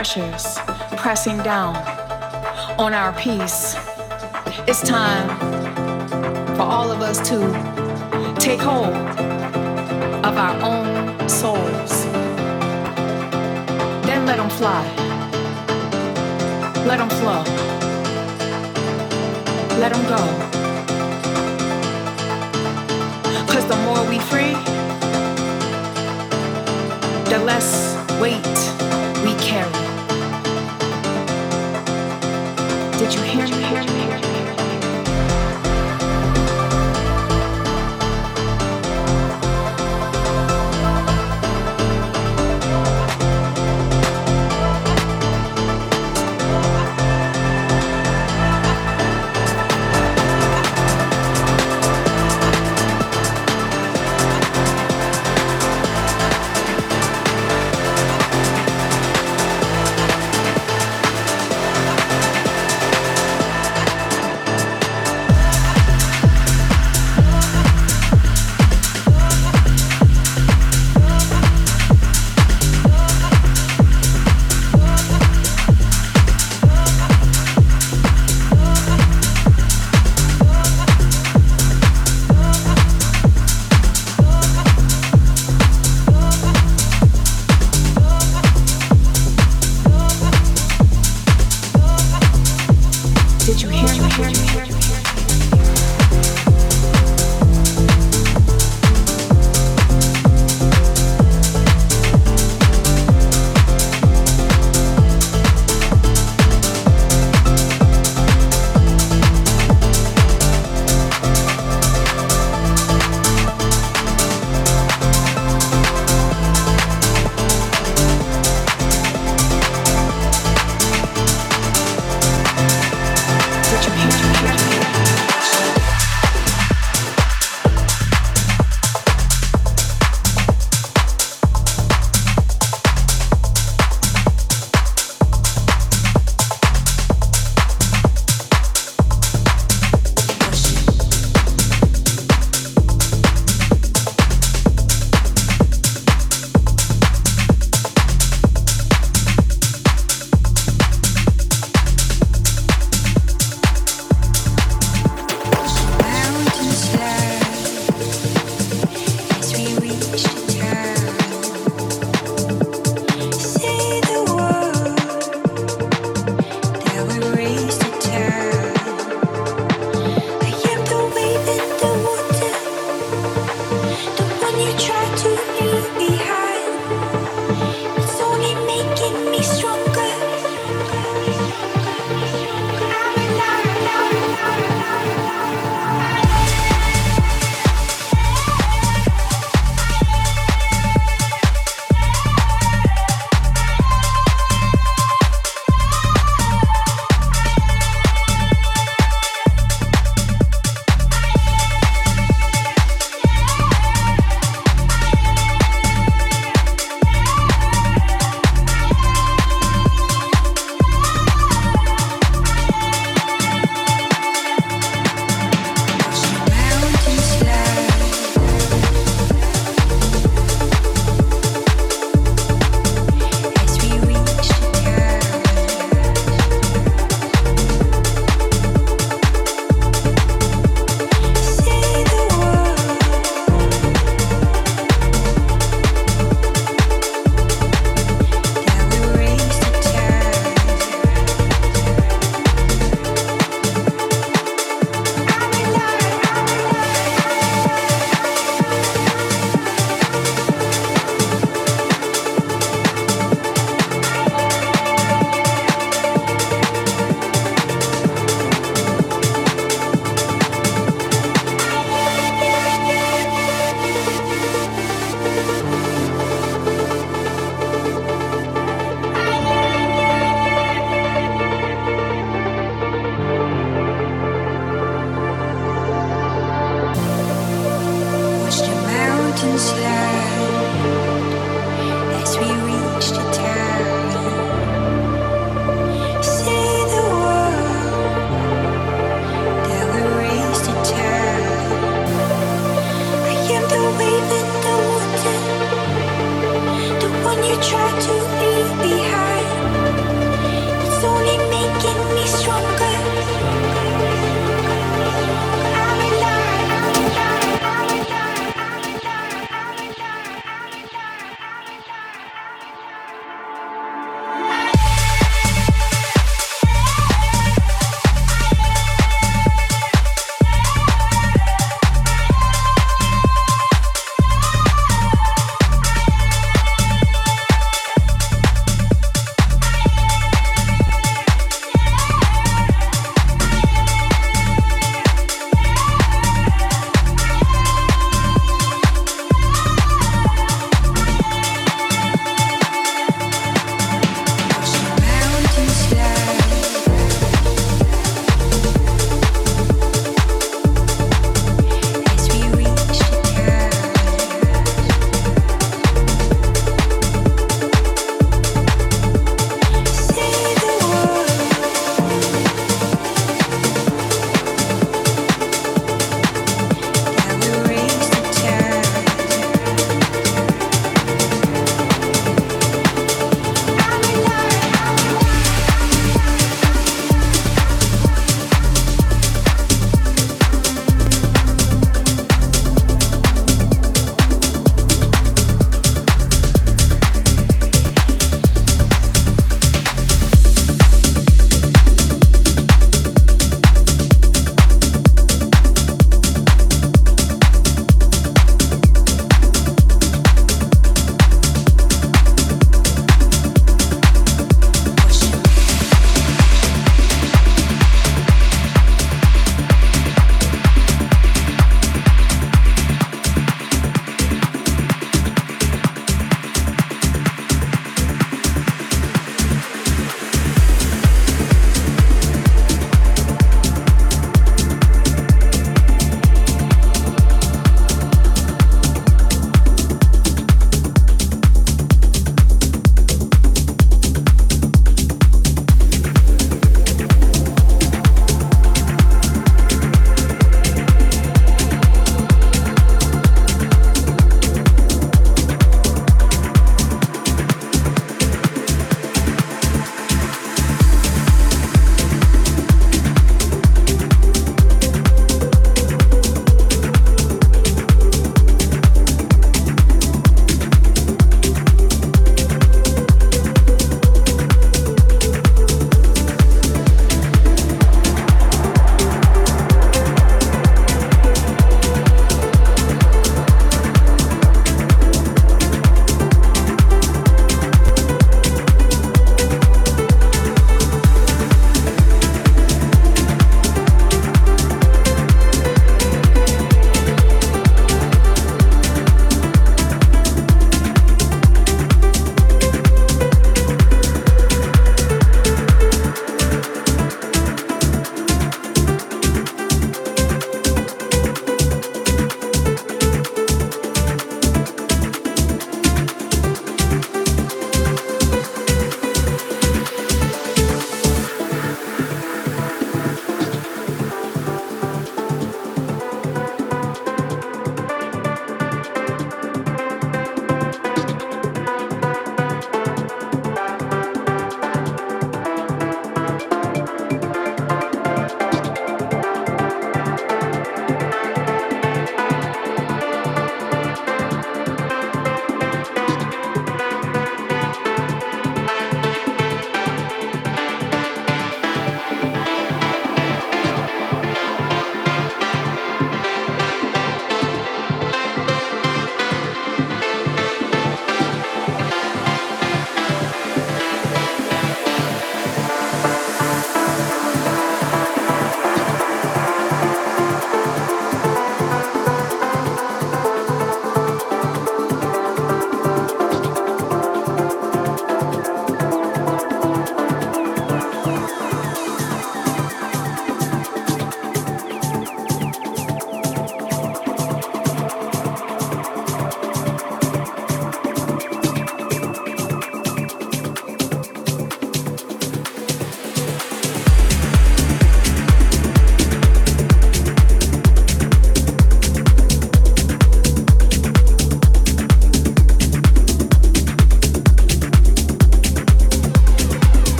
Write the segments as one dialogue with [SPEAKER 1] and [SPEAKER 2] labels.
[SPEAKER 1] pressures pressing down on our peace. It's time for all of us to take hold of our own souls. Then let them fly. Let them flow. Let them go. Cause the more we free, the less weight you hear me?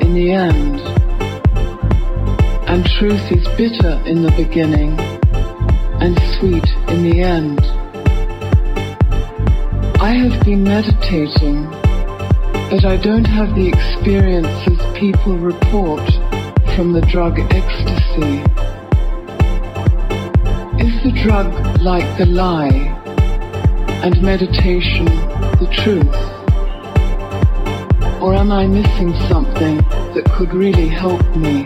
[SPEAKER 2] In the end. And truth is bitter in the beginning and sweet in the end. I have been meditating, but I don't have the experiences people report from the drug ecstasy? Is the drug like the lie and meditation the truth? Or am I missing something that could really help me?